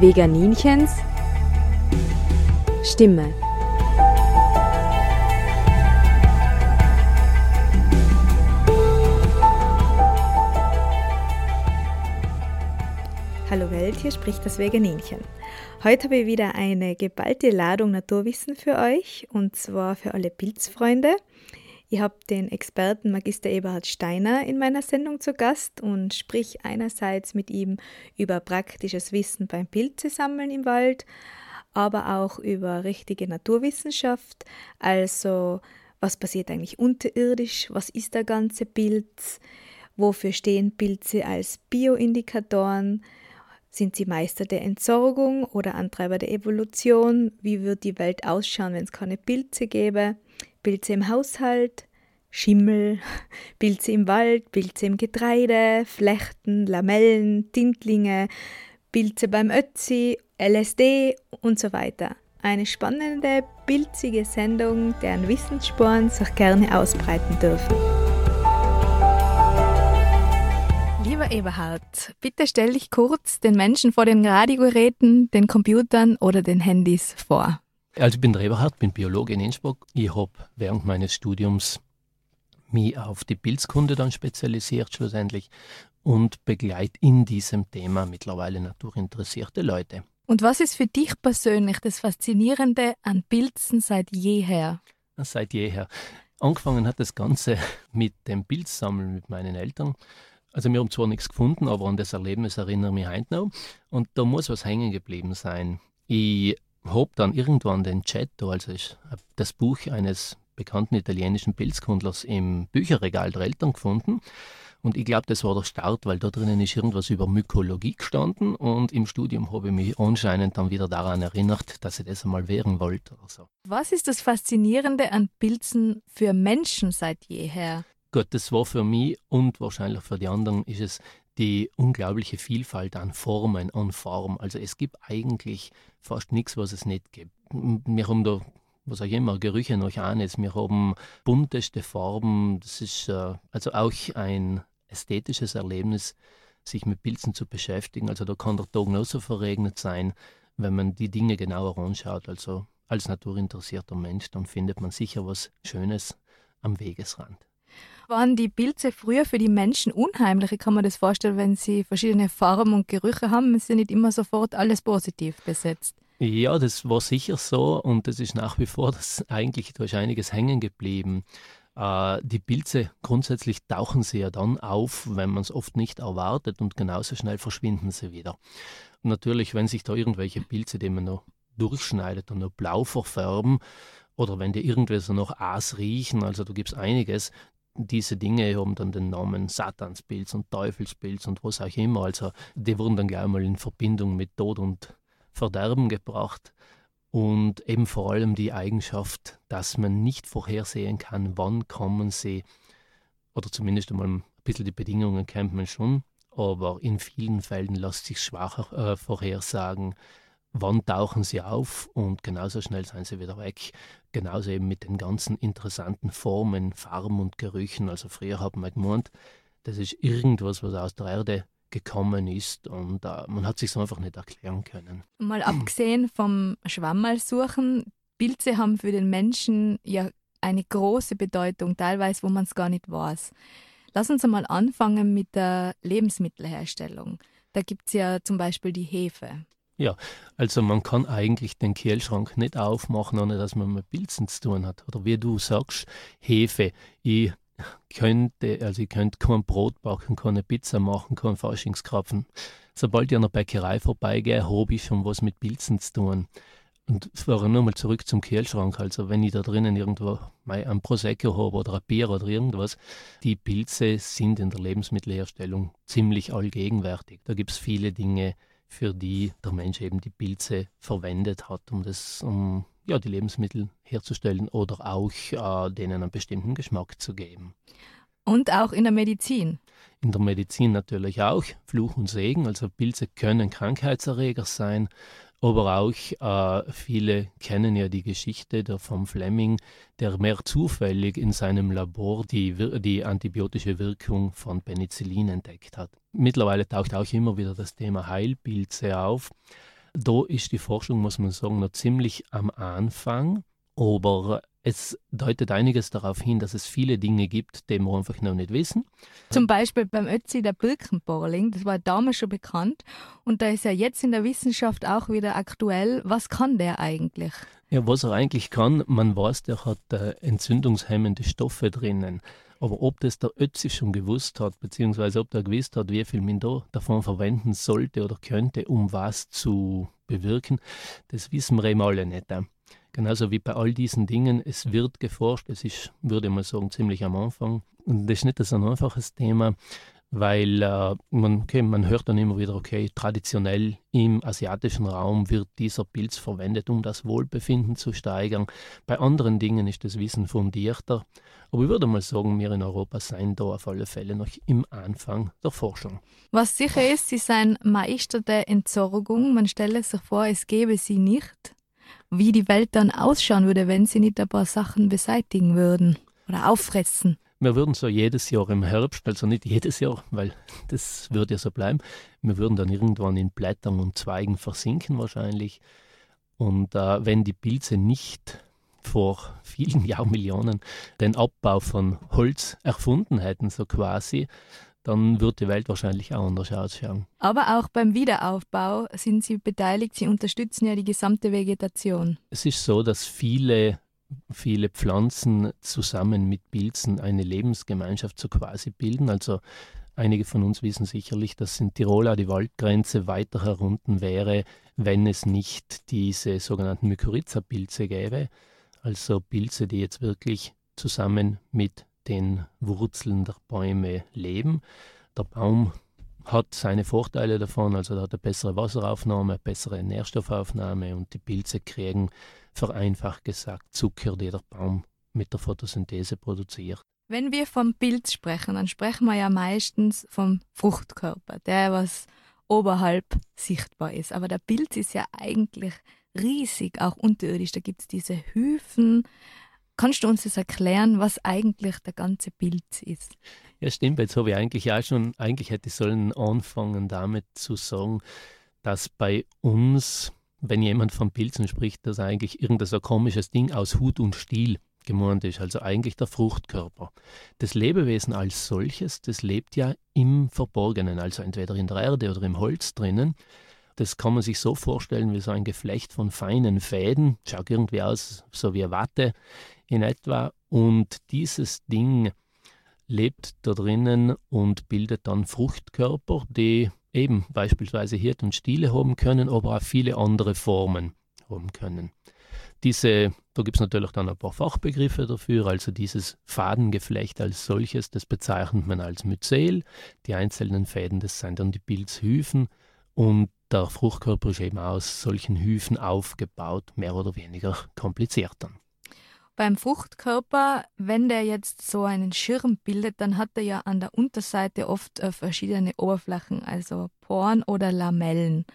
Veganinchens Stimme. Hallo Welt, hier spricht das Veganinchen. Heute habe ich wieder eine geballte Ladung Naturwissen für euch und zwar für alle Pilzfreunde. Ich habe den Experten Magister Eberhard Steiner in meiner Sendung zu Gast und sprich einerseits mit ihm über praktisches Wissen beim Pilzesammeln im Wald, aber auch über richtige Naturwissenschaft, also was passiert eigentlich unterirdisch, was ist der ganze Pilz, wofür stehen Pilze als Bioindikatoren, sind sie Meister der Entsorgung oder Antreiber der Evolution? Wie wird die Welt ausschauen, wenn es keine Pilze gäbe? Pilze im Haushalt, Schimmel, Pilze im Wald, Pilze im Getreide, Flechten, Lamellen, Tintlinge, Pilze beim Ötzi, LSD und so weiter. Eine spannende, pilzige Sendung, deren Wissenssporen sich gerne ausbreiten dürfen. Lieber Eberhard, bitte stell dich kurz den Menschen vor den Radiogeräten, den Computern oder den Handys vor. Also ich bin der Eberhard, bin Biologe in Innsbruck. Ich habe während meines Studiums mich auf die Pilzkunde dann spezialisiert schlussendlich und begleite in diesem Thema mittlerweile naturinteressierte Leute. Und was ist für dich persönlich das Faszinierende an Pilzen seit jeher? Seit jeher. Angefangen hat das Ganze mit dem Pilzsammeln mit meinen Eltern. Also wir haben zwar nichts gefunden, aber an das Erlebnis erinnere ich mich heute noch. Und da muss was hängen geblieben sein. Ich habe dann irgendwann den Chat, also das Buch eines bekannten italienischen Pilzkundlers im Bücherregal der Eltern gefunden. Und ich glaube, das war der Start, weil da drinnen ist irgendwas über Mykologie gestanden und im Studium habe ich mich anscheinend dann wieder daran erinnert, dass ich das einmal wehren wollte. Oder so. Was ist das Faszinierende an Pilzen für Menschen seit jeher? Gott, das war für mich und wahrscheinlich für die anderen ist es die unglaubliche Vielfalt an Formen, an Farben. Also es gibt eigentlich fast nichts, was es nicht gibt. Wir haben da, was auch immer, Gerüche noch an. Wir haben bunteste Farben. Das ist äh, also auch ein ästhetisches Erlebnis, sich mit Pilzen zu beschäftigen. Also da kann der Tag noch so verregnet sein, wenn man die Dinge genauer anschaut. Also als naturinteressierter Mensch, dann findet man sicher was Schönes am Wegesrand. Waren die Pilze früher für die Menschen unheimlich? Ich kann mir das vorstellen, wenn sie verschiedene Farben und Gerüche haben, ist ja nicht immer sofort alles positiv besetzt. Ja, das war sicher so und das ist nach wie vor das eigentlich durch einiges hängen geblieben. Äh, die Pilze grundsätzlich tauchen sie ja dann auf, wenn man es oft nicht erwartet und genauso schnell verschwinden sie wieder. Und natürlich, wenn sich da irgendwelche Pilze, die man noch durchschneidet und noch blau verfärben, oder wenn die irgendwie so noch Aas riechen, also da gibt es einiges, diese Dinge haben dann den Namen Satanspilz und Teufelspilz und was auch immer. Also die wurden dann gleich mal in Verbindung mit Tod und Verderben gebracht. Und eben vor allem die Eigenschaft, dass man nicht vorhersehen kann, wann kommen sie, oder zumindest einmal ein bisschen die Bedingungen kennt man schon, aber in vielen Fällen lässt sich schwacher äh, vorhersagen, wann tauchen sie auf und genauso schnell sind sie wieder weg. Genauso eben mit den ganzen interessanten Formen, Farben und Gerüchen. Also früher hat man gemeint, das ist irgendwas, was aus der Erde gekommen ist und uh, man hat sich einfach nicht erklären können. Mal abgesehen vom Schwammersuchen, Pilze haben für den Menschen ja eine große Bedeutung, teilweise, wo man es gar nicht weiß. Lass uns einmal anfangen mit der Lebensmittelherstellung. Da gibt es ja zum Beispiel die Hefe. Ja, also man kann eigentlich den Kehlschrank nicht aufmachen, ohne dass man mit Pilzen zu tun hat. Oder wie du sagst, Hefe. Ich könnte, also ich könnte kein Brot backen, keine Pizza machen, kein Faschingskrapfen. Sobald ich an der Bäckerei vorbeigehe, habe ich schon was mit Pilzen zu tun. Und fahre nochmal zurück zum Kehlschrank. Also wenn ich da drinnen irgendwo ein Prosecco habe oder ein Bier oder irgendwas, die Pilze sind in der Lebensmittelherstellung ziemlich allgegenwärtig. Da gibt es viele Dinge, für die der Mensch eben die Pilze verwendet hat, um das, um ja, die Lebensmittel herzustellen oder auch äh, denen einen bestimmten Geschmack zu geben. Und auch in der Medizin. In der Medizin natürlich auch. Fluch und Segen. Also Pilze können Krankheitserreger sein aber auch äh, viele kennen ja die Geschichte der vom Fleming, der mehr zufällig in seinem Labor die, die antibiotische Wirkung von Penicillin entdeckt hat. Mittlerweile taucht auch immer wieder das Thema Heilpilze auf. Da ist die Forschung, muss man sagen, noch ziemlich am Anfang, aber es deutet einiges darauf hin, dass es viele Dinge gibt, die wir einfach noch nicht wissen. Zum Beispiel beim Ötzi der Birkenborling, das war damals schon bekannt und da ist ja jetzt in der Wissenschaft auch wieder aktuell. Was kann der eigentlich? Ja, was er eigentlich kann, man weiß, der hat äh, entzündungshemmende Stoffe drinnen. Aber ob das der Ötzi schon gewusst hat, beziehungsweise ob der gewusst hat, wie viel man da davon verwenden sollte oder könnte, um was zu bewirken, das wissen wir eben alle nicht. Genauso wie bei all diesen Dingen, es wird geforscht, es ist, würde man sagen, ziemlich am Anfang. Und das ist nicht so ein einfaches Thema, weil äh, man, okay, man hört dann immer wieder, okay, traditionell im asiatischen Raum wird dieser Pilz verwendet, um das Wohlbefinden zu steigern. Bei anderen Dingen ist das Wissen fundierter. Aber ich würde mal sagen, wir in Europa seien da auf alle Fälle noch im Anfang der Forschung. Was sicher ist, sie seien Meister der Entsorgung. Man stelle sich vor, es gäbe sie nicht. Wie die Welt dann ausschauen würde, wenn sie nicht ein paar Sachen beseitigen würden oder auffressen. Wir würden so jedes Jahr im Herbst, also nicht jedes Jahr, weil das würde ja so bleiben, wir würden dann irgendwann in Blättern und Zweigen versinken wahrscheinlich. Und äh, wenn die Pilze nicht vor vielen Jahrmillionen den Abbau von Holz erfunden hätten, so quasi, dann würde die Welt wahrscheinlich auch anders ausschauen. Aber auch beim Wiederaufbau sind Sie beteiligt. Sie unterstützen ja die gesamte Vegetation. Es ist so, dass viele viele Pflanzen zusammen mit Pilzen eine Lebensgemeinschaft so quasi bilden. Also einige von uns wissen sicherlich, dass in Tirol die Waldgrenze weiter herunten wäre, wenn es nicht diese sogenannten Mykorrhiza-Pilze gäbe. Also Pilze, die jetzt wirklich zusammen mit den Wurzeln der Bäume leben. Der Baum hat seine Vorteile davon, also er hat eine bessere Wasseraufnahme, bessere Nährstoffaufnahme und die Pilze kriegen vereinfacht gesagt Zucker, die der Baum mit der Photosynthese produziert. Wenn wir vom Pilz sprechen, dann sprechen wir ja meistens vom Fruchtkörper, der was oberhalb sichtbar ist. Aber der Pilz ist ja eigentlich riesig, auch unterirdisch. Da gibt es diese Hyphen. Kannst du uns das erklären, was eigentlich der ganze Pilz ist? Ja, stimmt. Jetzt habe ich eigentlich auch schon, eigentlich hätte ich sollen anfangen damit zu sagen, dass bei uns wenn jemand von Pilzen spricht, dass eigentlich irgendein so komisches Ding aus Hut und Stiel gemeint ist, also eigentlich der Fruchtkörper. Das Lebewesen als solches, das lebt ja im Verborgenen, also entweder in der Erde oder im Holz drinnen. Das kann man sich so vorstellen wie so ein Geflecht von feinen Fäden, schaut irgendwie aus so wie Watte in etwa. Und dieses Ding lebt da drinnen und bildet dann Fruchtkörper, die eben beispielsweise Hirt und Stiele haben können, aber auch viele andere Formen haben können. Diese, da gibt es natürlich dann ein paar Fachbegriffe dafür, also dieses Fadengeflecht als solches, das bezeichnet man als Myzel. Die einzelnen Fäden, das sind dann die Pilzhyphen und der Fruchtkörper ist eben aus solchen Hyphen aufgebaut, mehr oder weniger kompliziert dann. Beim Fruchtkörper, wenn der jetzt so einen Schirm bildet, dann hat er ja an der Unterseite oft äh, verschiedene Oberflächen, also Poren oder Lamellen.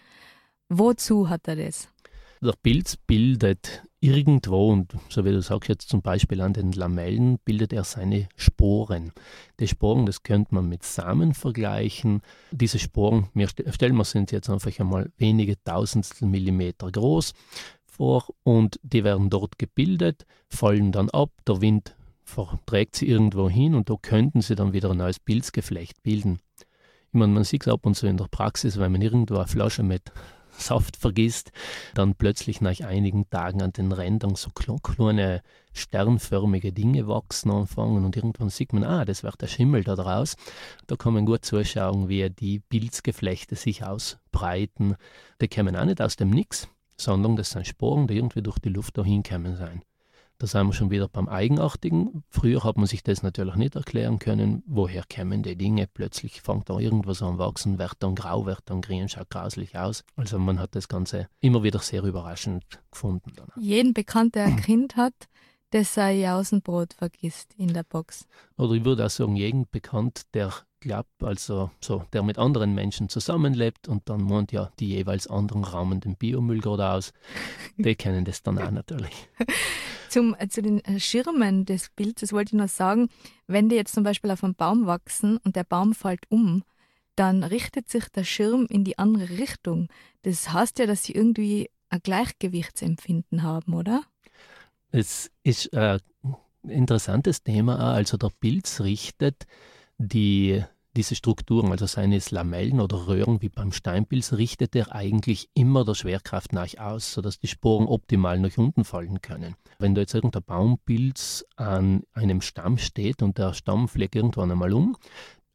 Wozu hat er das? Der Pilz bildet irgendwo, und so wie du sagst jetzt zum Beispiel an den Lamellen, bildet er seine Sporen. Die Sporen, das könnte man mit Samen vergleichen. Diese Sporen, wir stellen wir sind jetzt einfach einmal wenige Tausendstel Millimeter groß vor und die werden dort gebildet, fallen dann ab, der Wind verträgt sie irgendwo hin und da könnten sie dann wieder ein neues Pilzgeflecht bilden. Ich meine, man sieht es ab und zu in der Praxis, wenn man irgendwo eine Flasche mit Saft vergisst, dann plötzlich nach einigen Tagen an den Rändern so kleine sternförmige Dinge wachsen anfangen und irgendwann sieht man, ah, das wird der Schimmel da draus. Da kann man gut zuschauen, wie die Pilzgeflechte sich ausbreiten. Die kommen auch nicht aus dem Nix, sondern das sind Sporen, die irgendwie durch die Luft dahin kommen sein. Da sind wir schon wieder beim Eigenartigen. Früher hat man sich das natürlich nicht erklären können, woher kämen die Dinge. Plötzlich fängt da irgendwas an wachsen, wird dann grau, wird dann grün, schaut grauslich aus. Also man hat das Ganze immer wieder sehr überraschend gefunden. Dann. Jeden Bekannt, der ein Kind hat, das sein Jausenbrot vergisst in der Box. Oder ich würde auch sagen, jeden bekannt, der glaubt, also so, der mit anderen Menschen zusammenlebt und dann meint ja die jeweils anderen raumen den Biomüll gerade aus. Die kennen das dann auch natürlich. Zum, äh, zu den äh, Schirmen des Bildes wollte ich noch sagen, wenn die jetzt zum Beispiel auf einem Baum wachsen und der Baum fällt um, dann richtet sich der Schirm in die andere Richtung. Das heißt ja, dass sie irgendwie ein Gleichgewichtsempfinden haben, oder? Es ist ein interessantes Thema. Also der Pilz richtet die diese Strukturen, also seine Lamellen oder Röhren wie beim Steinpilz, richtet er eigentlich immer der Schwerkraft nach aus, sodass die Sporen optimal nach unten fallen können. Wenn da jetzt irgendein Baumpilz an einem Stamm steht und der Stamm fliegt irgendwann einmal um,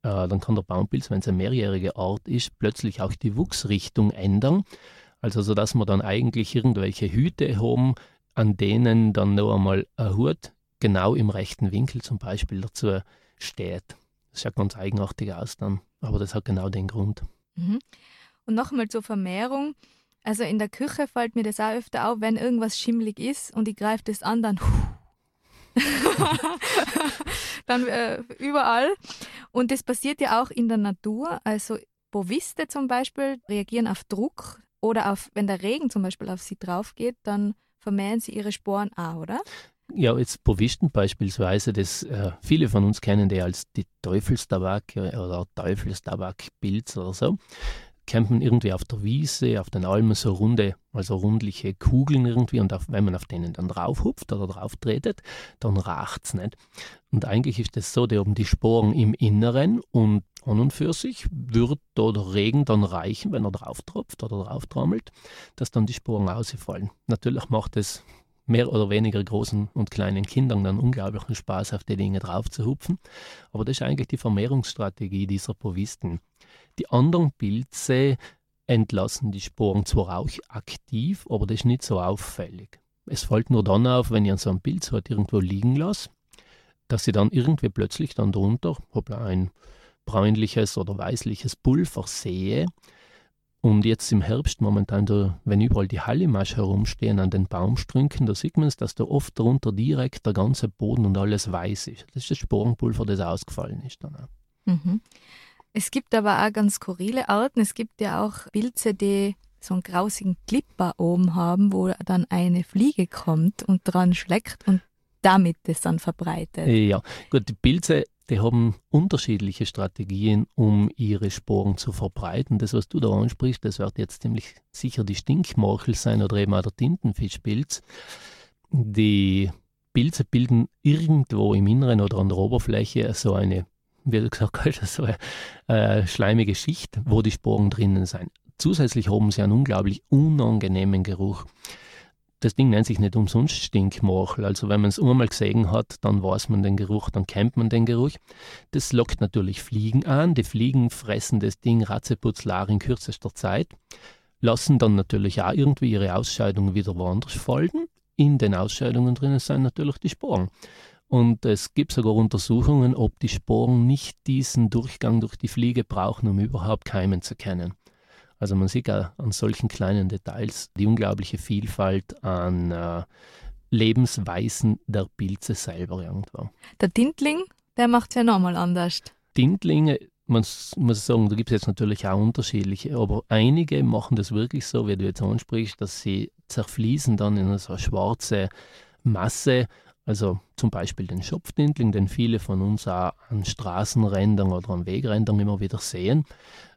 äh, dann kann der Baumpilz, wenn es eine mehrjährige Art ist, plötzlich auch die Wuchsrichtung ändern. Also sodass man dann eigentlich irgendwelche Hüte haben, an denen dann noch einmal ein Hut genau im rechten Winkel zum Beispiel dazu steht. Das schaut ganz eigenartig aus dann, aber das hat genau den Grund. Mhm. Und nochmal zur Vermehrung. Also in der Küche fällt mir das auch öfter auf, wenn irgendwas schimmelig ist und ich greife das an, dann dann äh, überall. Und das passiert ja auch in der Natur. Also Boviste zum Beispiel reagieren auf Druck oder auf, wenn der Regen zum Beispiel auf sie drauf geht, dann vermehren sie ihre Sporen auch, oder? Ja, jetzt Bovisten beispielsweise, das äh, viele von uns kennen die als die Teufelstabak oder Teufelstabakpilz oder so. Kennt man irgendwie auf der Wiese, auf den Almen so runde, also rundliche Kugeln irgendwie und auf, wenn man auf denen dann draufhupft oder drauf tretet, dann raucht es nicht. Und eigentlich ist das so, die haben die Sporen im Inneren und an und für sich wird der Regen dann reichen, wenn er drauf tropft oder drauf trommelt, dass dann die Sporen ausfallen. Natürlich macht es mehr oder weniger großen und kleinen Kindern dann unglaublichen Spaß, auf die Dinge drauf zu hupfen. Aber das ist eigentlich die Vermehrungsstrategie dieser Povisten. Die anderen Pilze entlassen die Sporen zwar auch aktiv, aber das ist nicht so auffällig. Es fällt nur dann auf, wenn ich so einen Pilz halt irgendwo liegen lasse, dass sie dann irgendwie plötzlich dann drunter hoppla, ein bräunliches oder weißliches Pulver sehe, und jetzt im Herbst momentan, da, wenn überall die Hallimasch herumstehen an den Baumstrünken, da sieht man es, dass da oft darunter direkt der ganze Boden und alles weiß ist. Das ist das Sporenpulver, das ausgefallen ist dann auch. Mhm. Es gibt aber auch ganz skurrile Arten. Es gibt ja auch Pilze, die so einen grausigen Clipper oben haben, wo dann eine Fliege kommt und dran schlägt und damit das dann verbreitet. Ja, gut, die Pilze die haben unterschiedliche Strategien, um ihre Sporen zu verbreiten. Das, was du da ansprichst, das wird jetzt ziemlich sicher die Stinkmorchel sein oder eben auch der Tintenfischpilz. Die Pilze bilden irgendwo im Inneren oder an der Oberfläche so eine, wie du gesagt hast, so eine äh, schleimige Schicht, wo die Sporen drinnen sind. Zusätzlich haben sie einen unglaublich unangenehmen Geruch das Ding nennt sich nicht umsonst Stinkmorchel. Also wenn man es einmal gesehen hat, dann weiß man den Geruch, dann kennt man den Geruch. Das lockt natürlich Fliegen an. Die Fliegen fressen das Ding ratzeputzlar in kürzester Zeit, lassen dann natürlich auch irgendwie ihre Ausscheidungen wieder woanders folgen. In den Ausscheidungen drinnen sind natürlich die Sporen. Und es gibt sogar Untersuchungen, ob die Sporen nicht diesen Durchgang durch die Fliege brauchen, um überhaupt Keimen zu kennen. Also man sieht auch an solchen kleinen Details die unglaubliche Vielfalt an äh, Lebensweisen der Pilze selber irgendwo. Der Tintling, der macht es ja nochmal anders. Tintlinge, man muss sagen, da gibt es jetzt natürlich auch unterschiedliche, aber einige machen das wirklich so, wie du jetzt ansprichst, dass sie zerfließen dann in so eine schwarze Masse also zum Beispiel den Schopftintling, den viele von uns auch an Straßenrändern oder an Wegrändern immer wieder sehen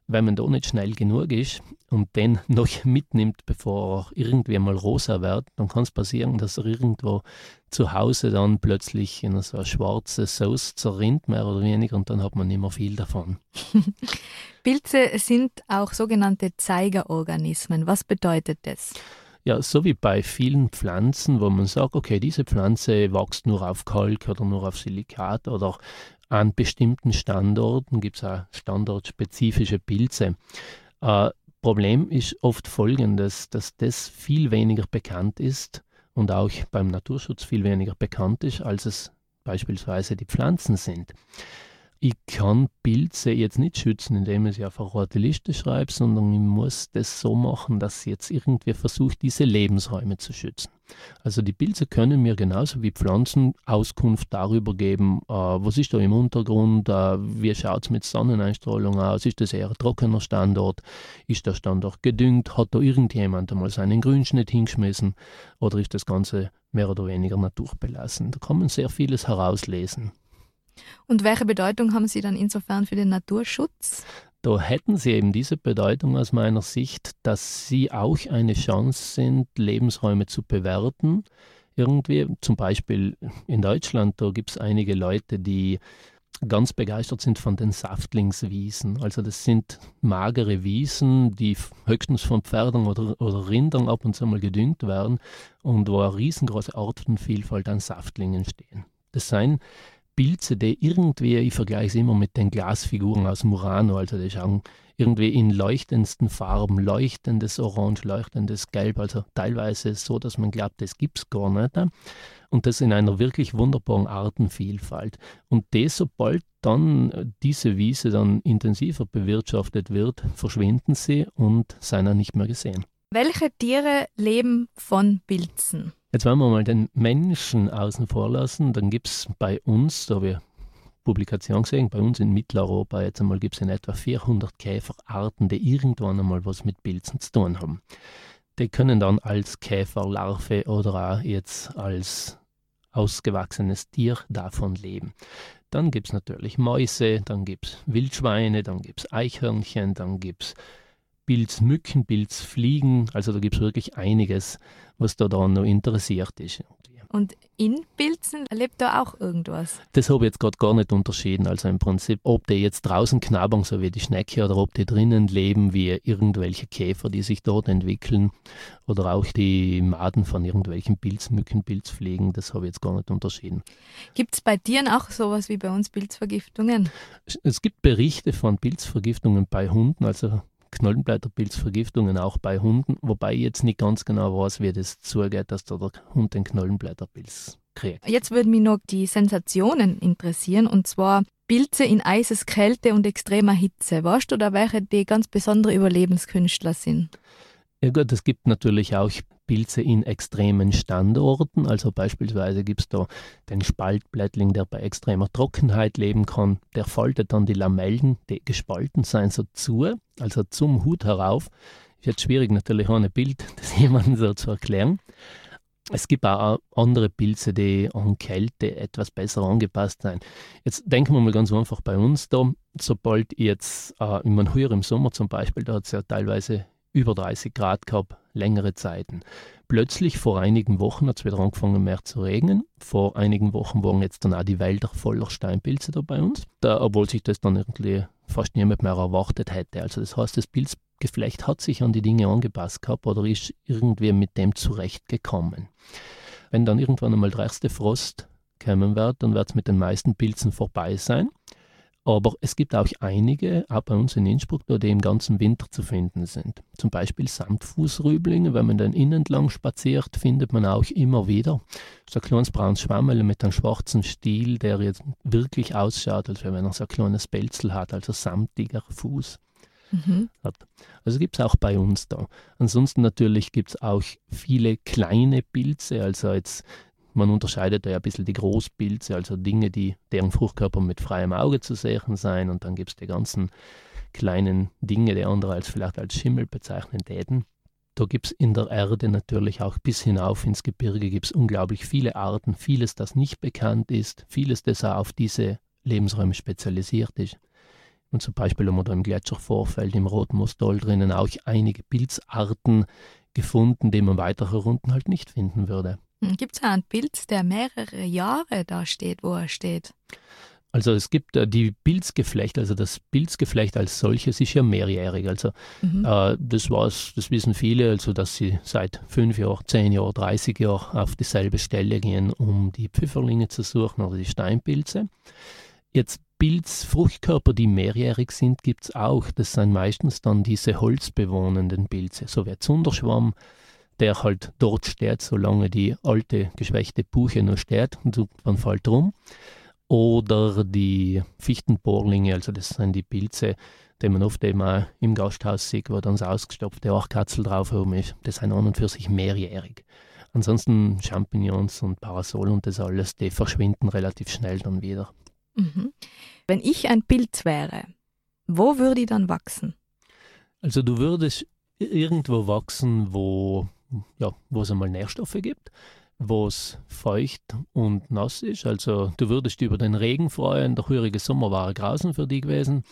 wenn man da nicht schnell genug ist und den noch mitnimmt, bevor er irgendwie mal rosa wird, dann kann es passieren, dass er irgendwo zu Hause dann plötzlich in so eine schwarze Sauce zerrinnt, mehr oder weniger, und dann hat man nicht mehr viel davon. Pilze sind auch sogenannte Zeigerorganismen. Was bedeutet das? Ja, so wie bei vielen Pflanzen, wo man sagt, okay, diese Pflanze wächst nur auf Kalk oder nur auf Silikat oder an bestimmten Standorten gibt es auch standortspezifische Pilze. Äh, Problem ist oft folgendes, dass das viel weniger bekannt ist und auch beim Naturschutz viel weniger bekannt ist, als es beispielsweise die Pflanzen sind ich kann Pilze jetzt nicht schützen, indem ich sie auf eine rote Liste schreibe, sondern ich muss das so machen, dass sie jetzt irgendwie versucht, diese Lebensräume zu schützen. Also die Pilze können mir genauso wie Pflanzen Auskunft darüber geben, äh, was ist da im Untergrund, äh, wie schaut es mit Sonneneinstrahlung aus, ist das eher ein trockener Standort, ist der Standort gedüngt, hat da irgendjemand einmal seinen Grünschnitt hingeschmissen oder ist das Ganze mehr oder weniger naturbelassen. Da kann man sehr vieles herauslesen. Und welche Bedeutung haben sie dann insofern für den Naturschutz? da hätten sie eben diese Bedeutung aus meiner Sicht, dass sie auch eine Chance sind, Lebensräume zu bewerten. Irgendwie, zum Beispiel in Deutschland, da gibt es einige Leute, die ganz begeistert sind von den Saftlingswiesen. Also das sind magere Wiesen, die höchstens von Pferden oder, oder Rindern ab und zu mal gedüngt werden und wo eine riesengroße Artenvielfalt an Saftlingen stehen. Das sind Pilze, die irgendwie, ich vergleiche es immer mit den Glasfiguren aus Murano, also die schauen irgendwie in leuchtendsten Farben, leuchtendes Orange, leuchtendes Gelb, also teilweise so, dass man glaubt, das gibt es gar nicht. Und das in einer wirklich wunderbaren Artenvielfalt. Und das, sobald dann diese Wiese dann intensiver bewirtschaftet wird, verschwinden sie und dann nicht mehr gesehen. Welche Tiere leben von Pilzen? Jetzt wollen wir mal den Menschen außen vor lassen. Dann gibt es bei uns, da wir Publikation gesehen, bei uns in Mitteleuropa jetzt einmal gibt es in etwa 400 Käferarten, die irgendwann einmal was mit Pilzen zu tun haben. Die können dann als Käferlarve oder auch jetzt als ausgewachsenes Tier davon leben. Dann gibt es natürlich Mäuse, dann gibt es Wildschweine, dann gibt es Eichhörnchen, dann gibt es Pilzmücken, Pilzfliegen. Also da gibt es wirklich einiges, was da dann noch interessiert ist. Und in Pilzen lebt da auch irgendwas? Das habe ich jetzt gerade gar nicht unterschieden. Also im Prinzip, ob die jetzt draußen knabbern, so wie die Schnecke, oder ob die drinnen leben, wie irgendwelche Käfer, die sich dort entwickeln, oder auch die Maden von irgendwelchen Pilzmücken, Pilzfliegen, das habe ich jetzt gar nicht unterschieden. Gibt es bei Tieren auch sowas wie bei uns Pilzvergiftungen? Es gibt Berichte von Pilzvergiftungen bei Hunden, also Knollenblätterpilzvergiftungen auch bei Hunden, wobei ich jetzt nicht ganz genau weiß, wie das zugeht, dass da der Hund den Knollenblätterpilz kriegt. Jetzt würden mich noch die Sensationen interessieren und zwar Pilze in Eiseskälte und extremer Hitze. Weißt du da, welche die ganz besondere Überlebenskünstler sind? Ja gut, es gibt natürlich auch Pilze in extremen Standorten. Also beispielsweise gibt es da den Spaltblättling, der bei extremer Trockenheit leben kann. Der faltet dann die Lamellen, die gespalten sein, so zu, also zum Hut herauf. Ist jetzt schwierig natürlich ohne Bild, das jemandem so zu erklären. Es gibt auch andere Pilze, die an Kälte etwas besser angepasst sind. Jetzt denken wir mal ganz einfach bei uns da, sobald jetzt, äh, ich meine, früher im Sommer zum Beispiel, da hat es ja teilweise über 30 Grad gehabt, längere Zeiten. Plötzlich vor einigen Wochen hat es wieder angefangen mehr zu regnen. Vor einigen Wochen waren jetzt dann auch die Wälder voller Steinpilze da bei uns, da, obwohl sich das dann irgendwie fast niemand mehr erwartet hätte. Also das heißt, das Pilzgeflecht hat sich an die Dinge angepasst gehabt oder ist irgendwie mit dem zurechtgekommen. Wenn dann irgendwann einmal der erste Frost kommen wird, dann wird es mit den meisten Pilzen vorbei sein. Aber es gibt auch einige, auch bei uns in Innsbruck, die im ganzen Winter zu finden sind. Zum Beispiel Samtfußrüblinge, wenn man dann innen entlang spaziert, findet man auch immer wieder. So ein kleines braunes Schwammel mit einem schwarzen Stiel, der jetzt wirklich ausschaut, als wenn er so ein kleines Pelzel hat, also samtiger Fuß. Mhm. Hat. Also gibt es auch bei uns da. Ansonsten natürlich gibt es auch viele kleine Pilze, also jetzt man unterscheidet da ja ein bisschen die Großpilze, also Dinge, die deren Fruchtkörper mit freiem Auge zu sehen sein. Und dann gibt es die ganzen kleinen Dinge, die andere als vielleicht als Schimmel bezeichnen täten. Da gibt es in der Erde natürlich auch bis hinauf ins Gebirge gibt unglaublich viele Arten, vieles, das nicht bekannt ist, vieles, das auch auf diese Lebensräume spezialisiert ist. Und zum Beispiel haben wir da im Gletschervorfeld im Roten Mostol drinnen auch einige Pilzarten gefunden, die man weiter herunten halt nicht finden würde. Hm, gibt es einen Pilz, der mehrere Jahre da steht, wo er steht? Also es gibt äh, die Pilzgeflecht, also das Pilzgeflecht als solches ist ja mehrjährig. Also mhm. äh, das war's, das wissen viele, also dass sie seit fünf Jahren, zehn Jahren, 30 Jahren auf dieselbe Stelle gehen, um die Pfifferlinge zu suchen oder die Steinpilze. Jetzt Pilzfruchtkörper, die mehrjährig sind, gibt es auch. Das sind meistens dann diese holzbewohnenden Pilze, so wie Zunderschwamm, der halt dort steht, solange die alte, geschwächte Buche noch steht und dann fällt rum. Oder die Fichtenbohrlinge, also das sind die Pilze, die man oft eben auch im Gasthaus sieht, wo dann das ausgestopfte Achkatzel drauf oben ist. Das sind an und für sich mehrjährig. Ansonsten Champignons und Parasol und das alles, die verschwinden relativ schnell dann wieder. Mhm. Wenn ich ein Pilz wäre, wo würde ich dann wachsen? Also du würdest irgendwo wachsen, wo ja, wo es einmal Nährstoffe gibt, wo es feucht und nass ist. Also du würdest über den Regen freuen. Der frühere Sommer war grausen für dich gewesen.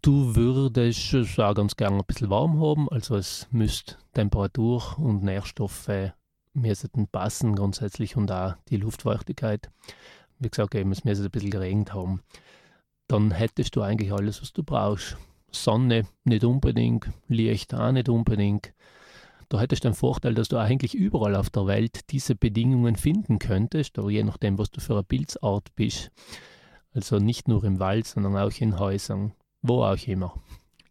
Du würdest es auch ganz gerne ein bisschen warm haben, also es müsste Temperatur und Nährstoffe müssten passen grundsätzlich und auch die Luftfeuchtigkeit. Wie gesagt, eben, es müsste ein bisschen geregnet haben. Dann hättest du eigentlich alles, was du brauchst. Sonne nicht unbedingt, Licht auch nicht unbedingt. Da hättest du den Vorteil, dass du eigentlich überall auf der Welt diese Bedingungen finden könntest, aber je nachdem, was du für eine Pilzart bist. Also nicht nur im Wald, sondern auch in Häusern, wo auch immer.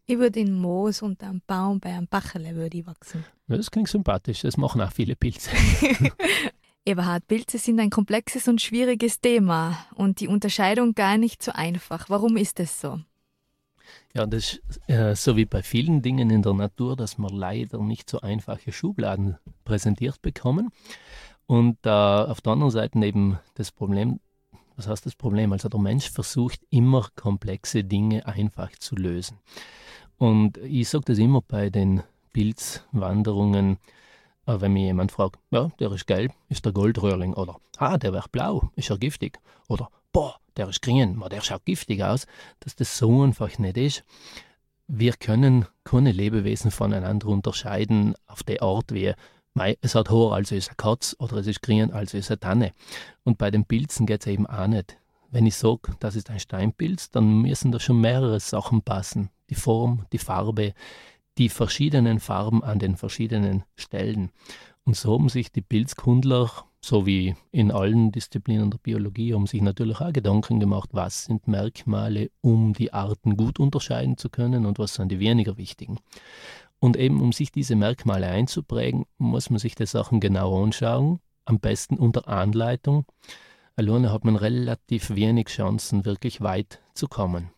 Ich würde in Moos unter einem Baum bei einem Bachele würde ich wachsen. Das klingt sympathisch, das machen auch viele Pilze. Eberhard, Pilze sind ein komplexes und schwieriges Thema und die Unterscheidung gar nicht so einfach. Warum ist es so? Ja, das ist äh, so wie bei vielen Dingen in der Natur, dass wir leider nicht so einfache Schubladen präsentiert bekommen. Und äh, auf der anderen Seite eben das Problem, was heißt das Problem? Also der Mensch versucht immer komplexe Dinge einfach zu lösen. Und ich sage das immer bei den Pilzwanderungen, äh, wenn mich jemand fragt, ja, der ist gelb, ist der Goldröhrling, oder ah, der wäre blau, ist er giftig, oder boah, der ist grün, der schaut giftig aus, dass das so einfach nicht ist. Wir können keine Lebewesen voneinander unterscheiden auf der Art, wie es hat Haar, also ist eine Katz, oder es ist grün, also ist eine Tanne. Und bei den Pilzen geht es eben auch nicht. Wenn ich sage, das ist ein Steinpilz, dann müssen da schon mehrere Sachen passen. Die Form, die Farbe, die verschiedenen Farben an den verschiedenen Stellen. Und so haben sich die Pilzkundler so wie in allen Disziplinen der Biologie, haben sich natürlich auch Gedanken gemacht, was sind Merkmale, um die Arten gut unterscheiden zu können und was sind die weniger wichtigen. Und eben, um sich diese Merkmale einzuprägen, muss man sich die Sachen genau anschauen, am besten unter Anleitung. Alleine hat man relativ wenig Chancen, wirklich weit zu kommen.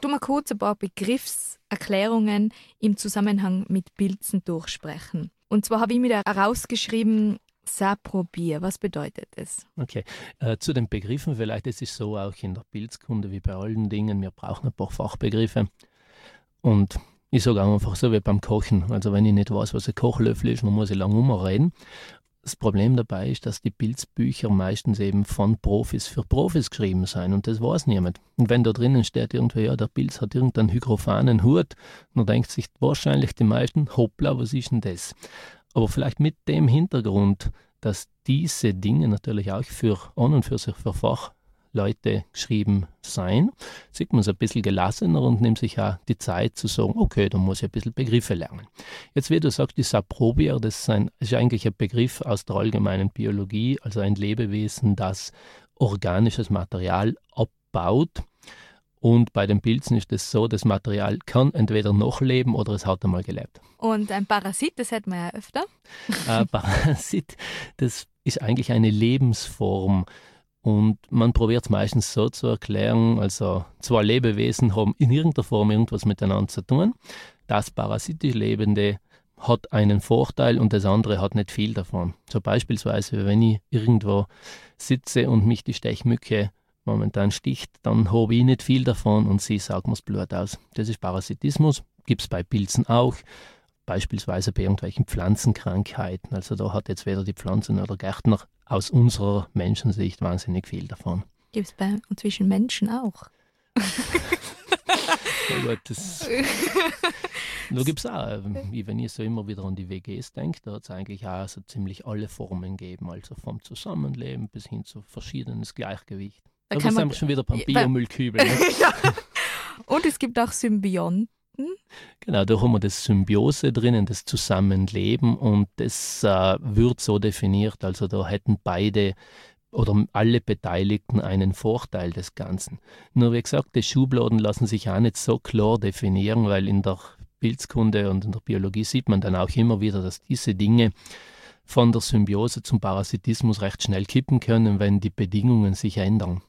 Du mal kurz ein paar Begriffserklärungen im Zusammenhang mit Pilzen durchsprechen. Und zwar habe ich mir da herausgeschrieben, Saprobier, was bedeutet es? Okay, äh, zu den Begriffen vielleicht, es ist so auch in der Pilzkunde wie bei allen Dingen, wir brauchen ein paar Fachbegriffe und ich sage einfach so wie beim Kochen, also wenn ich nicht weiß, was ein Kochlöffel ist, dann muss ich lange umreden. Das Problem dabei ist, dass die Pilzbücher meistens eben von Profis für Profis geschrieben sind und das weiß niemand. Und wenn da drinnen steht irgendwie, ja, der Pilz hat irgendeinen hygrophanen Hut, dann denkt sich wahrscheinlich die meisten, hoppla, was ist denn das? Aber vielleicht mit dem Hintergrund, dass diese Dinge natürlich auch für an und für sich für Fachleute geschrieben sein, sieht man es ein bisschen gelassener und nimmt sich auch die Zeit zu sagen, okay, da muss ich ein bisschen Begriffe lernen. Jetzt, wie du sagst, die Saprobier, das ist, ein, ist eigentlich ein Begriff aus der allgemeinen Biologie, also ein Lebewesen, das organisches Material abbaut und bei den Pilzen ist es so, das Material kann entweder noch leben oder es hat einmal gelebt. Und ein Parasit, das hätten wir ja öfter. Ein Parasit, das ist eigentlich eine Lebensform. Und man probiert es meistens so zu erklären, also zwei Lebewesen haben in irgendeiner Form irgendwas miteinander zu tun. Das parasitisch Lebende hat einen Vorteil und das andere hat nicht viel davon. So beispielsweise, wenn ich irgendwo sitze und mich die Stechmücke momentan sticht, dann habe ich nicht viel davon und sie saugt mir das Blut aus. Das ist Parasitismus, gibt es bei Pilzen auch, beispielsweise bei irgendwelchen Pflanzenkrankheiten. Also da hat jetzt weder die Pflanzen oder Gärtner aus unserer Menschensicht wahnsinnig viel davon. Gibt es bei und zwischen Menschen auch. ja, gut, das, da gibt es auch, äh, wenn ich so immer wieder an die WGs denke, da hat es eigentlich auch so ziemlich alle Formen gegeben, also vom Zusammenleben bis hin zu verschiedenes Gleichgewicht. Da Aber sind wir schon wieder beim Biomüllkübel. Ne? ja. Und es gibt auch Symbionten. Genau, da haben wir das Symbiose drinnen, das Zusammenleben und das äh, wird so definiert, also da hätten beide oder alle Beteiligten einen Vorteil des Ganzen. Nur wie gesagt, die Schubladen lassen sich auch nicht so klar definieren, weil in der Pilzkunde und in der Biologie sieht man dann auch immer wieder, dass diese Dinge von der Symbiose zum Parasitismus recht schnell kippen können, wenn die Bedingungen sich ändern.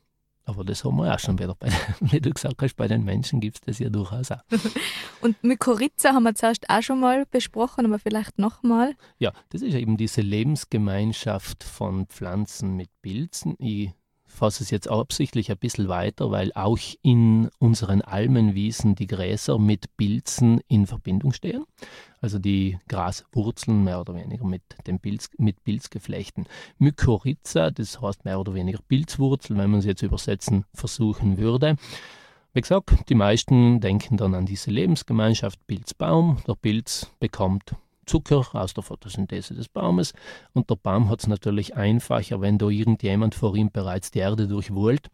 Aber das haben wir auch schon wieder. Bei, wie du gesagt hast, bei den Menschen gibt es das ja durchaus auch. Und Mykorrhiza haben wir zuerst auch schon mal besprochen, aber vielleicht nochmal. Ja, das ist eben diese Lebensgemeinschaft von Pflanzen mit Pilzen. Ich fasse es jetzt absichtlich ein bisschen weiter, weil auch in unseren Almenwiesen die Gräser mit Pilzen in Verbindung stehen. Also die Graswurzeln mehr oder weniger mit, dem Pilz, mit Pilzgeflechten. Mykorrhiza, das heißt mehr oder weniger Pilzwurzel, wenn man es jetzt übersetzen versuchen würde. Wie gesagt, die meisten denken dann an diese Lebensgemeinschaft Pilzbaum. Der Pilz bekommt Zucker aus der Photosynthese des Baumes und der Baum hat es natürlich einfacher, wenn da irgendjemand vor ihm bereits die Erde durchwühlt,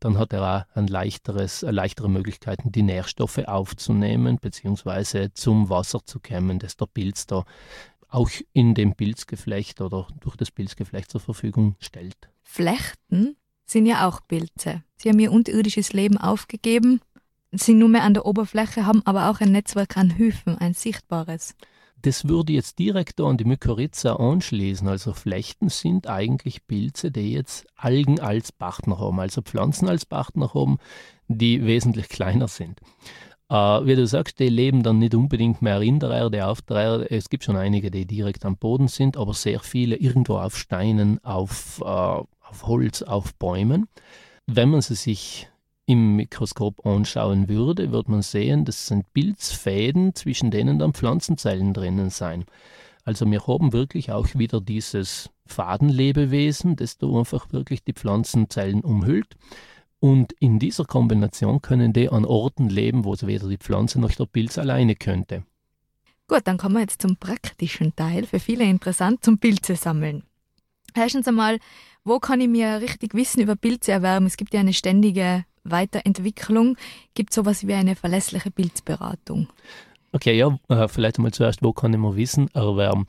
dann hat er auch ein leichteres, äh, leichtere Möglichkeiten, die Nährstoffe aufzunehmen bzw. zum Wasser zu kämmen, das der Pilz da auch in dem Pilzgeflecht oder durch das Pilzgeflecht zur Verfügung stellt. Flechten sind ja auch Pilze. Sie haben ihr unterirdisches Leben aufgegeben, sind nur mehr an der Oberfläche, haben aber auch ein Netzwerk an Hyphen, ein sichtbares. Das würde jetzt direkt an die Mykorrhiza anschließen. Also Flechten sind eigentlich Pilze, die jetzt Algen als Partner haben, also Pflanzen als Partner haben, die wesentlich kleiner sind. Äh, wie du sagst, die leben dann nicht unbedingt mehr in der Erde, auf der Erde. Es gibt schon einige, die direkt am Boden sind, aber sehr viele irgendwo auf Steinen, auf, äh, auf Holz, auf Bäumen. Wenn man sie sich im Mikroskop anschauen würde, würde man sehen, das sind Pilzfäden, zwischen denen dann Pflanzenzellen drinnen sein. Also wir haben wirklich auch wieder dieses Fadenlebewesen, das da einfach wirklich die Pflanzenzellen umhüllt. Und in dieser Kombination können die an Orten leben, wo es weder die Pflanze noch der Pilz alleine könnte. Gut, dann kommen wir jetzt zum praktischen Teil. Für viele interessant zum Pilze sammeln. Erstens einmal, wo kann ich mir richtig Wissen über Pilze erwerben? Es gibt ja eine ständige Weiterentwicklung. Gibt es sowas wie eine verlässliche Pilzberatung? Okay, ja, äh, vielleicht einmal zuerst, wo kann ich mir Wissen erwerben?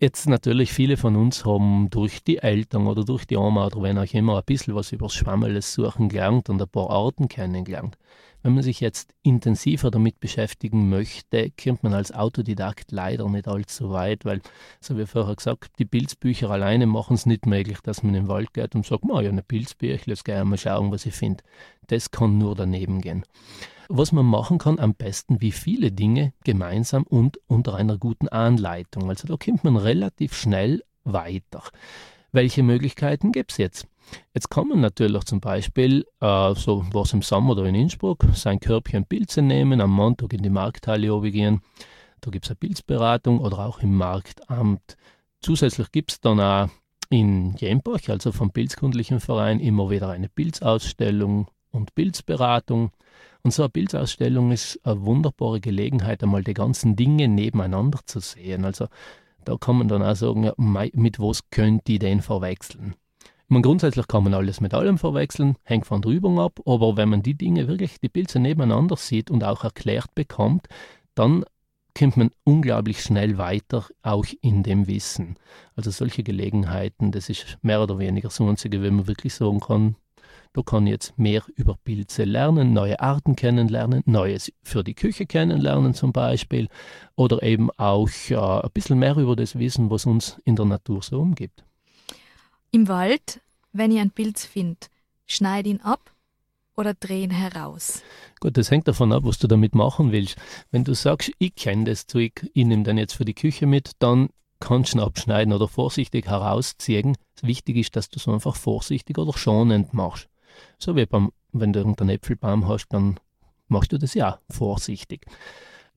Jetzt natürlich, viele von uns haben durch die Eltern oder durch die Oma oder wenn auch immer ein bisschen was über das Schwammeles suchen gelernt und ein paar Arten kennengelernt. Wenn man sich jetzt intensiver damit beschäftigen möchte, kommt man als Autodidakt leider nicht allzu weit, weil, so wie vorher gesagt, die Pilzbücher alleine machen es nicht möglich, dass man im Wald geht und sagt, ja, eine Pilzbücher, jetzt gehe ich mal schauen, was ich finde. Das kann nur daneben gehen. Was man machen kann, am besten wie viele Dinge gemeinsam und unter einer guten Anleitung. Also da kommt man relativ schnell weiter. Welche Möglichkeiten gibt es jetzt? Jetzt kann man natürlich zum Beispiel, äh, so was im Sommer oder in Innsbruck, sein Körbchen Pilze nehmen, am Montag in die Markthalle gehen. Da gibt es eine Pilzberatung oder auch im Marktamt. Zusätzlich gibt es dann auch in Jempach, also vom Pilzkundlichen Verein, immer wieder eine Pilzausstellung und Pilzberatung. Und so eine Pilzausstellung ist eine wunderbare Gelegenheit, einmal die ganzen Dinge nebeneinander zu sehen. Also da kann man dann auch sagen, mit was könnt ihr den verwechseln. Man grundsätzlich kann man alles mit allem verwechseln, hängt von der Übung ab, aber wenn man die Dinge wirklich, die Pilze nebeneinander sieht und auch erklärt bekommt, dann kommt man unglaublich schnell weiter, auch in dem Wissen. Also solche Gelegenheiten, das ist mehr oder weniger so einzige, wenn man wirklich sagen kann, da kann jetzt mehr über Pilze lernen, neue Arten kennenlernen, Neues für die Küche kennenlernen zum Beispiel oder eben auch äh, ein bisschen mehr über das Wissen, was uns in der Natur so umgibt. Im Wald, wenn ich einen Pilz finde, schneide ihn ab oder drehe ihn heraus? Gut, das hängt davon ab, was du damit machen willst. Wenn du sagst, ich kenne das Zeug, ich nehme den jetzt für die Küche mit, dann kannst du ihn abschneiden oder vorsichtig herausziehen. Wichtig ist, dass du es einfach vorsichtig oder schonend machst. So wie beim, wenn du irgendeinen Äpfelbaum hast, dann machst du das ja vorsichtig.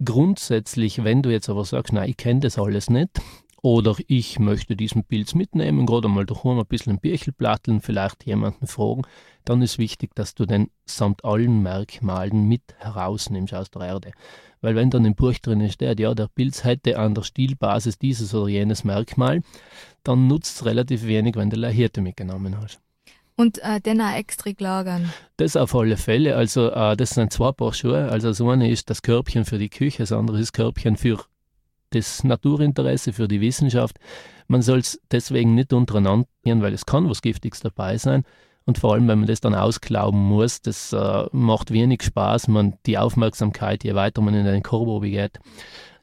Grundsätzlich, wenn du jetzt aber sagst, nein, ich kenne das alles nicht, oder ich möchte diesen Pilz mitnehmen, gerade mal daheim ein bisschen ein Bierchen platteln, vielleicht jemanden fragen. Dann ist wichtig, dass du den samt allen Merkmalen mit herausnimmst aus der Erde. Weil wenn dann im Buch drin steht, ja, der Pilz hätte an der Stielbasis dieses oder jenes Merkmal, dann nutzt es relativ wenig, wenn du Lahirte mitgenommen hast. Und äh, den auch extra lagern. Das auf alle Fälle. Also äh, das sind zwei Paar Schuhe. Also das eine ist das Körbchen für die Küche, das andere ist das Körbchen für das Naturinteresse für die Wissenschaft. Man soll es deswegen nicht untereinander gehen, weil es kann was Giftiges dabei sein. Und vor allem, wenn man das dann ausglauben muss, das äh, macht wenig Spaß. Man die Aufmerksamkeit, je weiter man in den Korb geht,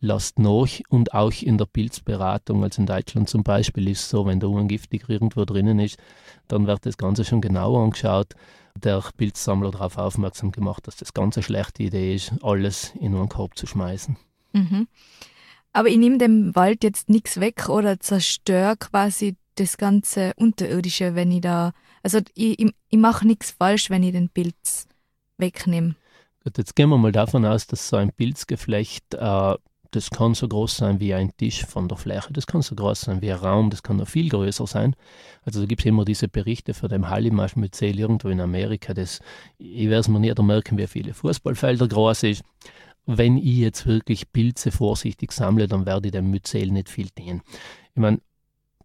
lasst nach. Und auch in der Pilzberatung, also in Deutschland zum Beispiel, ist es so, wenn da ungiftig irgendwo drinnen ist, dann wird das Ganze schon genauer angeschaut. Der Pilzsammler darauf aufmerksam gemacht, dass das ganz eine schlechte Idee ist, alles in einen Korb zu schmeißen. Mhm. Aber ich nehme dem Wald jetzt nichts weg oder zerstöre quasi das ganze Unterirdische, wenn ich da. Also ich, ich, ich mache nichts falsch, wenn ich den Pilz wegnehme. Gut, jetzt gehen wir mal davon aus, dass so ein Pilzgeflecht äh, das kann so groß sein wie ein Tisch von der Fläche, das kann so groß sein wie ein Raum, das kann noch viel größer sein. Also da gibt es immer diese Berichte von dem Hallimasch-Myzel irgendwo in Amerika, das, ich es mir nicht merken, wie viele Fußballfelder groß ist. Wenn ich jetzt wirklich Pilze vorsichtig sammle, dann werde ich dem Myzel nicht viel dienen. Ich meine,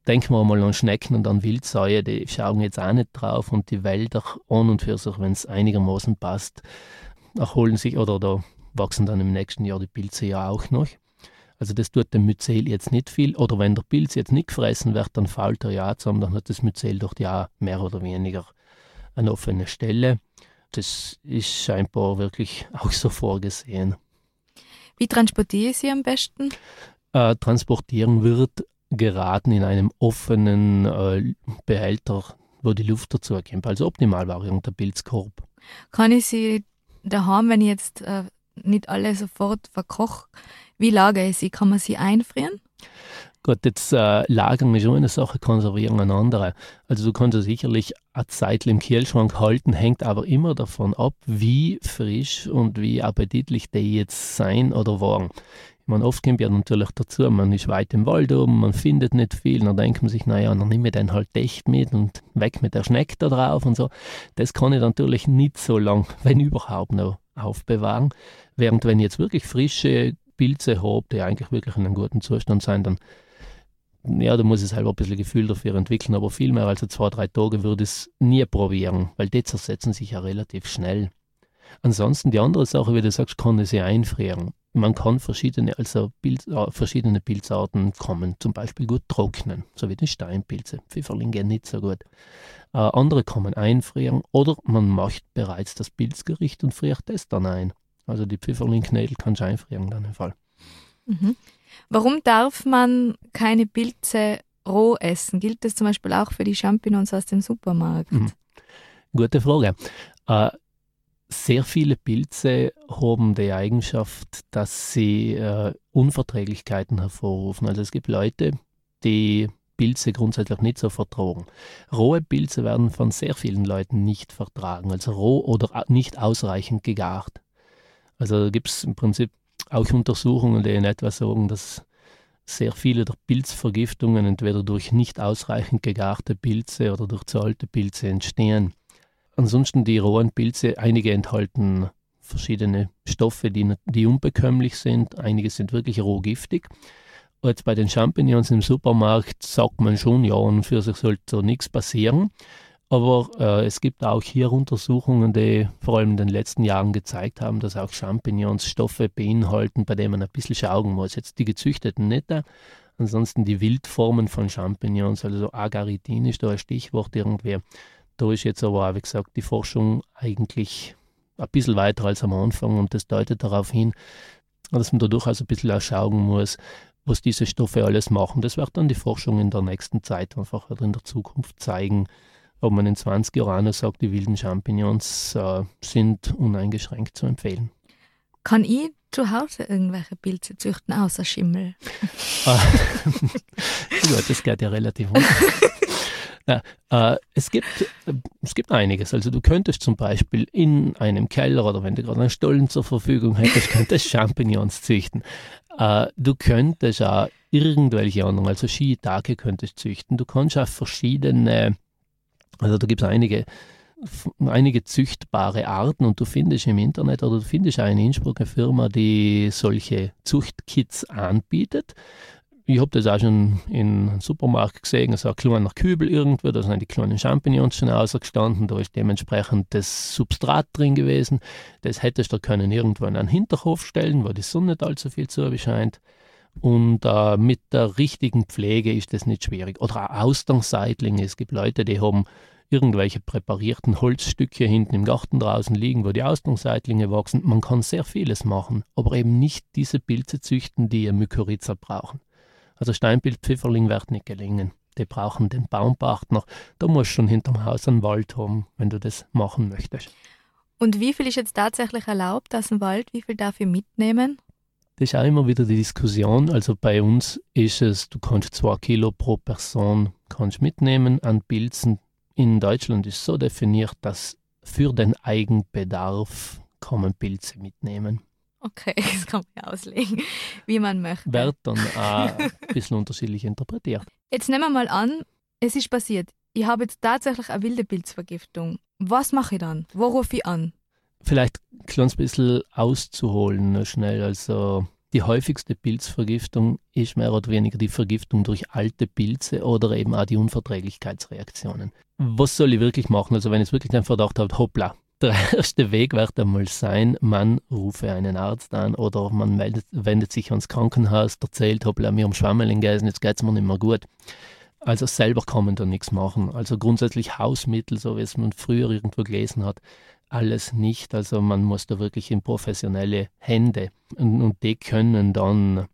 denken wir mal an Schnecken und an Wildsäue, die schauen jetzt auch nicht drauf und die Wälder an und für sich, wenn es einigermaßen passt, erholen sich oder da wachsen dann im nächsten Jahr die Pilze ja auch noch. Also das tut dem Myzel jetzt nicht viel. Oder wenn der Pilz jetzt nicht gefressen wird, dann fällt er ja zusammen, dann hat das Myzel doch ja mehr oder weniger eine offene Stelle. Das ist scheinbar wirklich auch so vorgesehen. Wie transportiere ich sie am besten? Äh, transportieren wird geraten in einem offenen äh, Behälter, wo die Luft dazu kommt. Also optimal war der Pilzkorb. Kann ich sie daheim, wenn ich jetzt äh, nicht alle sofort verkoche, wie lagere ich sie? Kann man sie einfrieren? Gut, jetzt äh, lagern ist eine Sache, konservieren eine andere. Also du kannst sicherlich eine Zeit im Kühlschrank halten, hängt aber immer davon ab, wie frisch und wie appetitlich die jetzt sein oder waren. Man oft kommt ja natürlich dazu, man ist weit im Wald oben, man findet nicht viel, dann denkt man sich, naja, dann nehme ich den halt echt mit und weg mit der Schnecke da drauf und so. Das kann ich natürlich nicht so lang, wenn überhaupt noch, aufbewahren. Während wenn ich jetzt wirklich frische Pilze habe, die eigentlich wirklich in einem guten Zustand sind, dann ja, da muss ich selber ein bisschen Gefühl dafür entwickeln, aber viel mehr als zwei, drei Tage würde ich es nie probieren, weil die zersetzen sich ja relativ schnell. Ansonsten die andere Sache, wie du sagst, kann ich sie einfrieren. Man kann verschiedene, also Pilz, äh, verschiedene Pilzarten kommen, zum Beispiel gut trocknen, so wie die Steinpilze. Pfifferling gehen nicht so gut. Äh, andere man einfrieren oder man macht bereits das Pilzgericht und friert das dann ein. Also die Pfifferlingknädel kannst du einfrieren dann im Fall. Mhm. Warum darf man keine Pilze roh essen? Gilt das zum Beispiel auch für die Champignons aus dem Supermarkt? Mhm. Gute Frage. Äh, sehr viele Pilze haben die Eigenschaft, dass sie äh, Unverträglichkeiten hervorrufen. Also es gibt Leute, die Pilze grundsätzlich nicht so vertragen. Rohe Pilze werden von sehr vielen Leuten nicht vertragen, also roh oder nicht ausreichend gegart. Also gibt es im Prinzip auch Untersuchungen, die in etwa sagen, dass sehr viele der Pilzvergiftungen entweder durch nicht ausreichend gegarte Pilze oder durch zu alte Pilze entstehen. Ansonsten die rohen Pilze, einige enthalten verschiedene Stoffe, die, die unbekömmlich sind, einige sind wirklich rohgiftig. Jetzt bei den Champignons im Supermarkt sagt man schon, ja, und für sich sollte so nichts passieren. Aber äh, es gibt auch hier Untersuchungen, die vor allem in den letzten Jahren gezeigt haben, dass auch Champignons Stoffe beinhalten, bei denen man ein bisschen schauen muss. Jetzt die gezüchteten nicht, ansonsten die Wildformen von Champignons, also Agaritin ist da ein Stichwort irgendwie. Da ist jetzt aber, wie gesagt, die Forschung eigentlich ein bisschen weiter als am Anfang und das deutet darauf hin, dass man da durchaus ein bisschen auch schauen muss, was diese Stoffe alles machen. Das wird dann die Forschung in der nächsten Zeit einfach oder in der Zukunft zeigen, ob man in 20 Jahren sagt, die wilden Champignons äh, sind uneingeschränkt zu empfehlen. Kann ich zu Hause irgendwelche Pilze züchten, außer Schimmel? Ah, ja, das geht ja relativ um. Ja, äh, es, gibt, äh, es gibt einiges. Also du könntest zum Beispiel in einem Keller oder wenn du gerade einen Stollen zur Verfügung hättest, könntest Champignons züchten. Äh, du könntest auch irgendwelche anderen, also Shiitake könntest züchten. Du kannst auch verschiedene, also da gibt es einige, einige züchtbare Arten und du findest im Internet oder du findest eine Firma, die solche Zuchtkits anbietet ich habe das auch schon im Supermarkt gesehen, so ein kleiner Kübel irgendwo, da sind die kleinen Champignons schon ausgestanden, da ist dementsprechend das Substrat drin gewesen. Das hättest du können irgendwo in einen Hinterhof stellen, wo die Sonne nicht allzu viel zu scheint. Und äh, mit der richtigen Pflege ist das nicht schwierig. Oder auch Austernseitlinge. Es gibt Leute, die haben irgendwelche präparierten Holzstücke hinten im Garten draußen liegen, wo die Austernseitlinge wachsen. Man kann sehr vieles machen, aber eben nicht diese Pilze züchten, die ihr Mykorrhiza brauchen. Also Steinbildpfifferling wird nicht gelingen. Die brauchen den Baumpartner. Da musst du schon hinterm Haus einen Wald haben, wenn du das machen möchtest. Und wie viel ist jetzt tatsächlich erlaubt aus dem Wald? Wie viel darf ich mitnehmen? Das ist auch immer wieder die Diskussion. Also bei uns ist es, du kannst zwei Kilo pro Person kannst mitnehmen an Pilzen. In Deutschland ist es so definiert, dass für den Eigenbedarf kann man Pilze mitnehmen. Okay, das kann man ja auslegen, wie man möchte. Wird dann auch ein bisschen unterschiedlich interpretiert. Jetzt nehmen wir mal an, es ist passiert. Ich habe jetzt tatsächlich eine wilde Pilzvergiftung. Was mache ich dann? Wo rufe ich an? Vielleicht ein kleines bisschen auszuholen schnell. Also die häufigste Pilzvergiftung ist mehr oder weniger die Vergiftung durch alte Pilze oder eben auch die Unverträglichkeitsreaktionen. Was soll ich wirklich machen? Also wenn ich wirklich den Verdacht habe, hoppla, der erste Weg wird einmal sein, man rufe einen Arzt an oder man meldet, wendet sich ans Krankenhaus, erzählt, hoppla, mir um Schwammeln gegessen, jetzt geht es mir nicht mehr gut. Also selber kann man da nichts machen. Also grundsätzlich Hausmittel, so wie es man früher irgendwo gelesen hat, alles nicht. Also man muss da wirklich in professionelle Hände und, und die können dann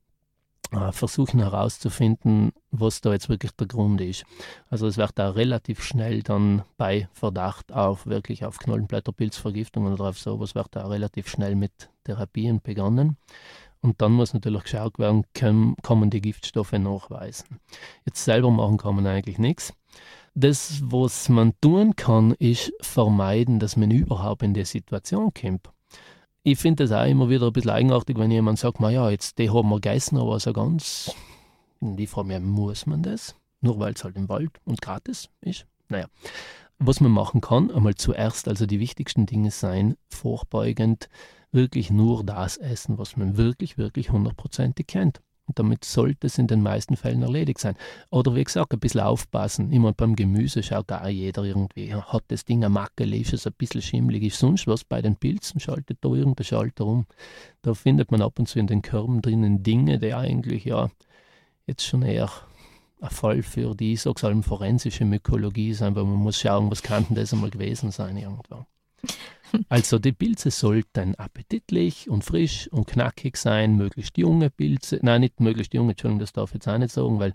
versuchen herauszufinden, was da jetzt wirklich der Grund ist. Also es wird da relativ schnell dann bei Verdacht auf wirklich auf Knollenblätterpilzvergiftung oder auf sowas wird da relativ schnell mit Therapien begonnen. Und dann muss natürlich geschaut werden, kann, kann man die Giftstoffe nachweisen. Jetzt selber machen kann man eigentlich nichts. Das, was man tun kann, ist vermeiden, dass man überhaupt in die Situation kommt. Ich finde das auch immer wieder ein bisschen eigenartig, wenn jemand sagt, ja, jetzt die haben wir gegessen, aber so ganz. Und ich frage mich, muss man das? Nur weil es halt im Wald und gratis ist? Naja. Was man machen kann, einmal zuerst, also die wichtigsten Dinge sein, vorbeugend, wirklich nur das essen, was man wirklich, wirklich hundertprozentig kennt. Und damit sollte es in den meisten Fällen erledigt sein. Oder wie gesagt, ein bisschen aufpassen. Immer beim Gemüse schaut da jeder irgendwie, hat das Ding eine Macke, ist es ein bisschen schimmelig, ist sonst was. Bei den Pilzen schaltet da irgendein Schalter um. Da findet man ab und zu in den Körben drinnen Dinge, die eigentlich ja jetzt schon eher ein Fall für die, ich sag's forensische Mykologie sein, weil man muss schauen, was kann denn das einmal gewesen sein irgendwann. Also die Pilze sollten appetitlich und frisch und knackig sein, möglichst junge Pilze, nein, nicht möglichst junge, Entschuldigung, das darf ich jetzt auch nicht sagen, weil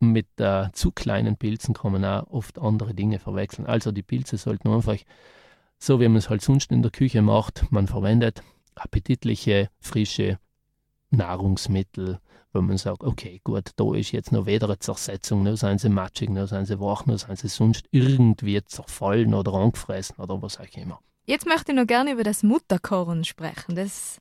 mit äh, zu kleinen Pilzen kann man auch oft andere Dinge verwechseln. Also die Pilze sollten einfach, so wie man es halt sonst in der Küche macht, man verwendet appetitliche, frische Nahrungsmittel, wo man sagt, okay, gut, da ist jetzt noch weder eine Zersetzung, noch sind sie matschig, noch sind sie wach, noch sind sie sonst irgendwie zerfallen oder angefressen oder was auch immer. Jetzt möchte ich noch gerne über das Mutterkorn sprechen. Das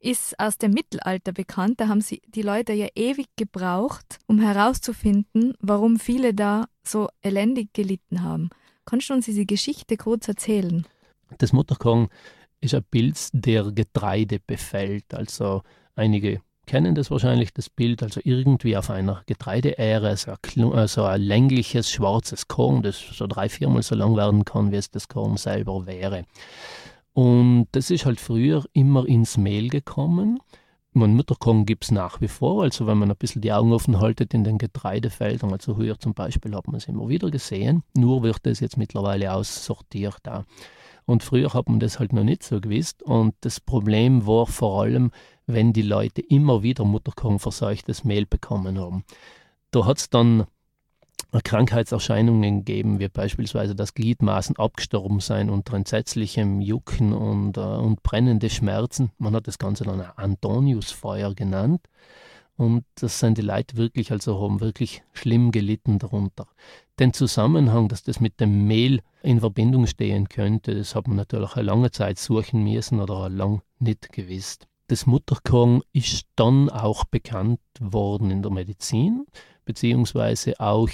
ist aus dem Mittelalter bekannt. Da haben sie die Leute ja ewig gebraucht, um herauszufinden, warum viele da so elendig gelitten haben. Kannst du uns diese Geschichte kurz erzählen? Das Mutterkorn ist ein Pilz, der Getreide befällt. Also einige kennen das wahrscheinlich, das Bild, also irgendwie auf einer Getreideähre, so ein, also ein längliches schwarzes Korn, das so drei, viermal so lang werden kann, wie es das Korn selber wäre. Und das ist halt früher immer ins Mehl gekommen. Man Mutterkorn gibt es nach wie vor, also wenn man ein bisschen die Augen offen haltet in den Getreidefeldern, also früher zum Beispiel hat man es immer wieder gesehen, nur wird es jetzt mittlerweile aussortiert da. Und früher hat man das halt noch nicht so gewusst. Und das Problem war vor allem, wenn die Leute immer wieder Mutterkornverseuchtes Mehl bekommen haben. Da hat es dann Krankheitserscheinungen gegeben, wie beispielsweise das Gliedmaßen abgestorben sein unter entsetzlichem Jucken und, äh, und brennende Schmerzen. Man hat das Ganze dann Antoniusfeuer genannt. Und das sind die Leute wirklich, also haben wirklich schlimm gelitten darunter. Den Zusammenhang, dass das mit dem Mehl in Verbindung stehen könnte, das hat man natürlich eine lange Zeit suchen müssen oder lang nicht gewusst. Das Mutterkorn ist dann auch bekannt worden in der Medizin, beziehungsweise auch,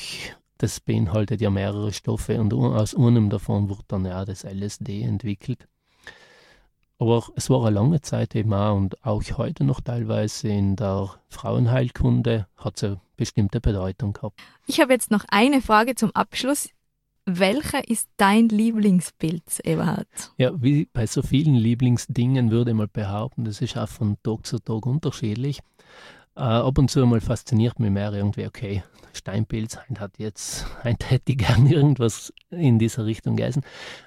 das beinhaltet ja mehrere Stoffe und aus einem davon wurde dann ja das LSD entwickelt. Aber es war eine lange Zeit eben auch und auch heute noch teilweise in der Frauenheilkunde hat es eine bestimmte Bedeutung gehabt. Ich habe jetzt noch eine Frage zum Abschluss. Welcher ist dein Lieblingspilz, Eberhard? Ja, wie bei so vielen Lieblingsdingen würde ich mal behaupten, das ist auch von Tag zu Tag unterschiedlich. Äh, ab und zu mal fasziniert mich mehr irgendwie, okay, Steinpilz hat jetzt ein hätte gern irgendwas in dieser Richtung gegessen.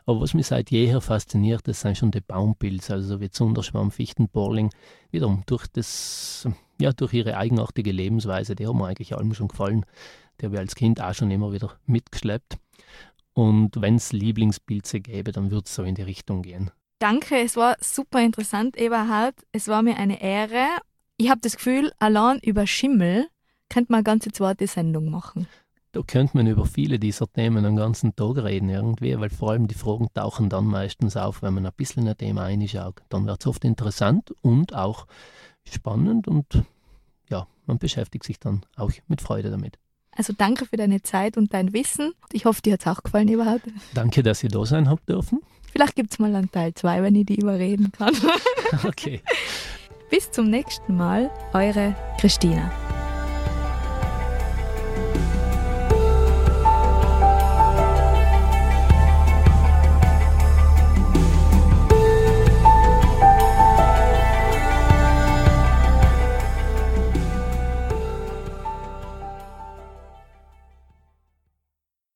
Aber was mich seit jeher fasziniert, das sind schon die Baumpilze, also wie Zunderschwamm, Fichtenborling, wiederum durch das, ja, durch ihre eigenartige Lebensweise, die haben mir eigentlich allem schon gefallen. Die habe ich als Kind auch schon immer wieder mitgeschleppt. Und wenn es Lieblingspilze gäbe, dann würde es so in die Richtung gehen. Danke, es war super interessant, Eberhard. Es war mir eine Ehre. Ich habe das Gefühl, allein über Schimmel könnte man eine ganze zweite Sendung machen. da könnte man über viele dieser Themen einen ganzen Tag reden irgendwie, weil vor allem die Fragen tauchen dann meistens auf, wenn man ein bisschen in ein Thema reinschaut. Dann wird es oft interessant und auch spannend und ja, man beschäftigt sich dann auch mit Freude damit. Also danke für deine Zeit und dein Wissen. Ich hoffe, dir hat es auch gefallen, Eberhard. Danke, dass ihr da sein habt dürfen. Vielleicht gibt es mal einen Teil 2, wenn ich die überreden kann. okay. Bis zum nächsten Mal, eure Christina.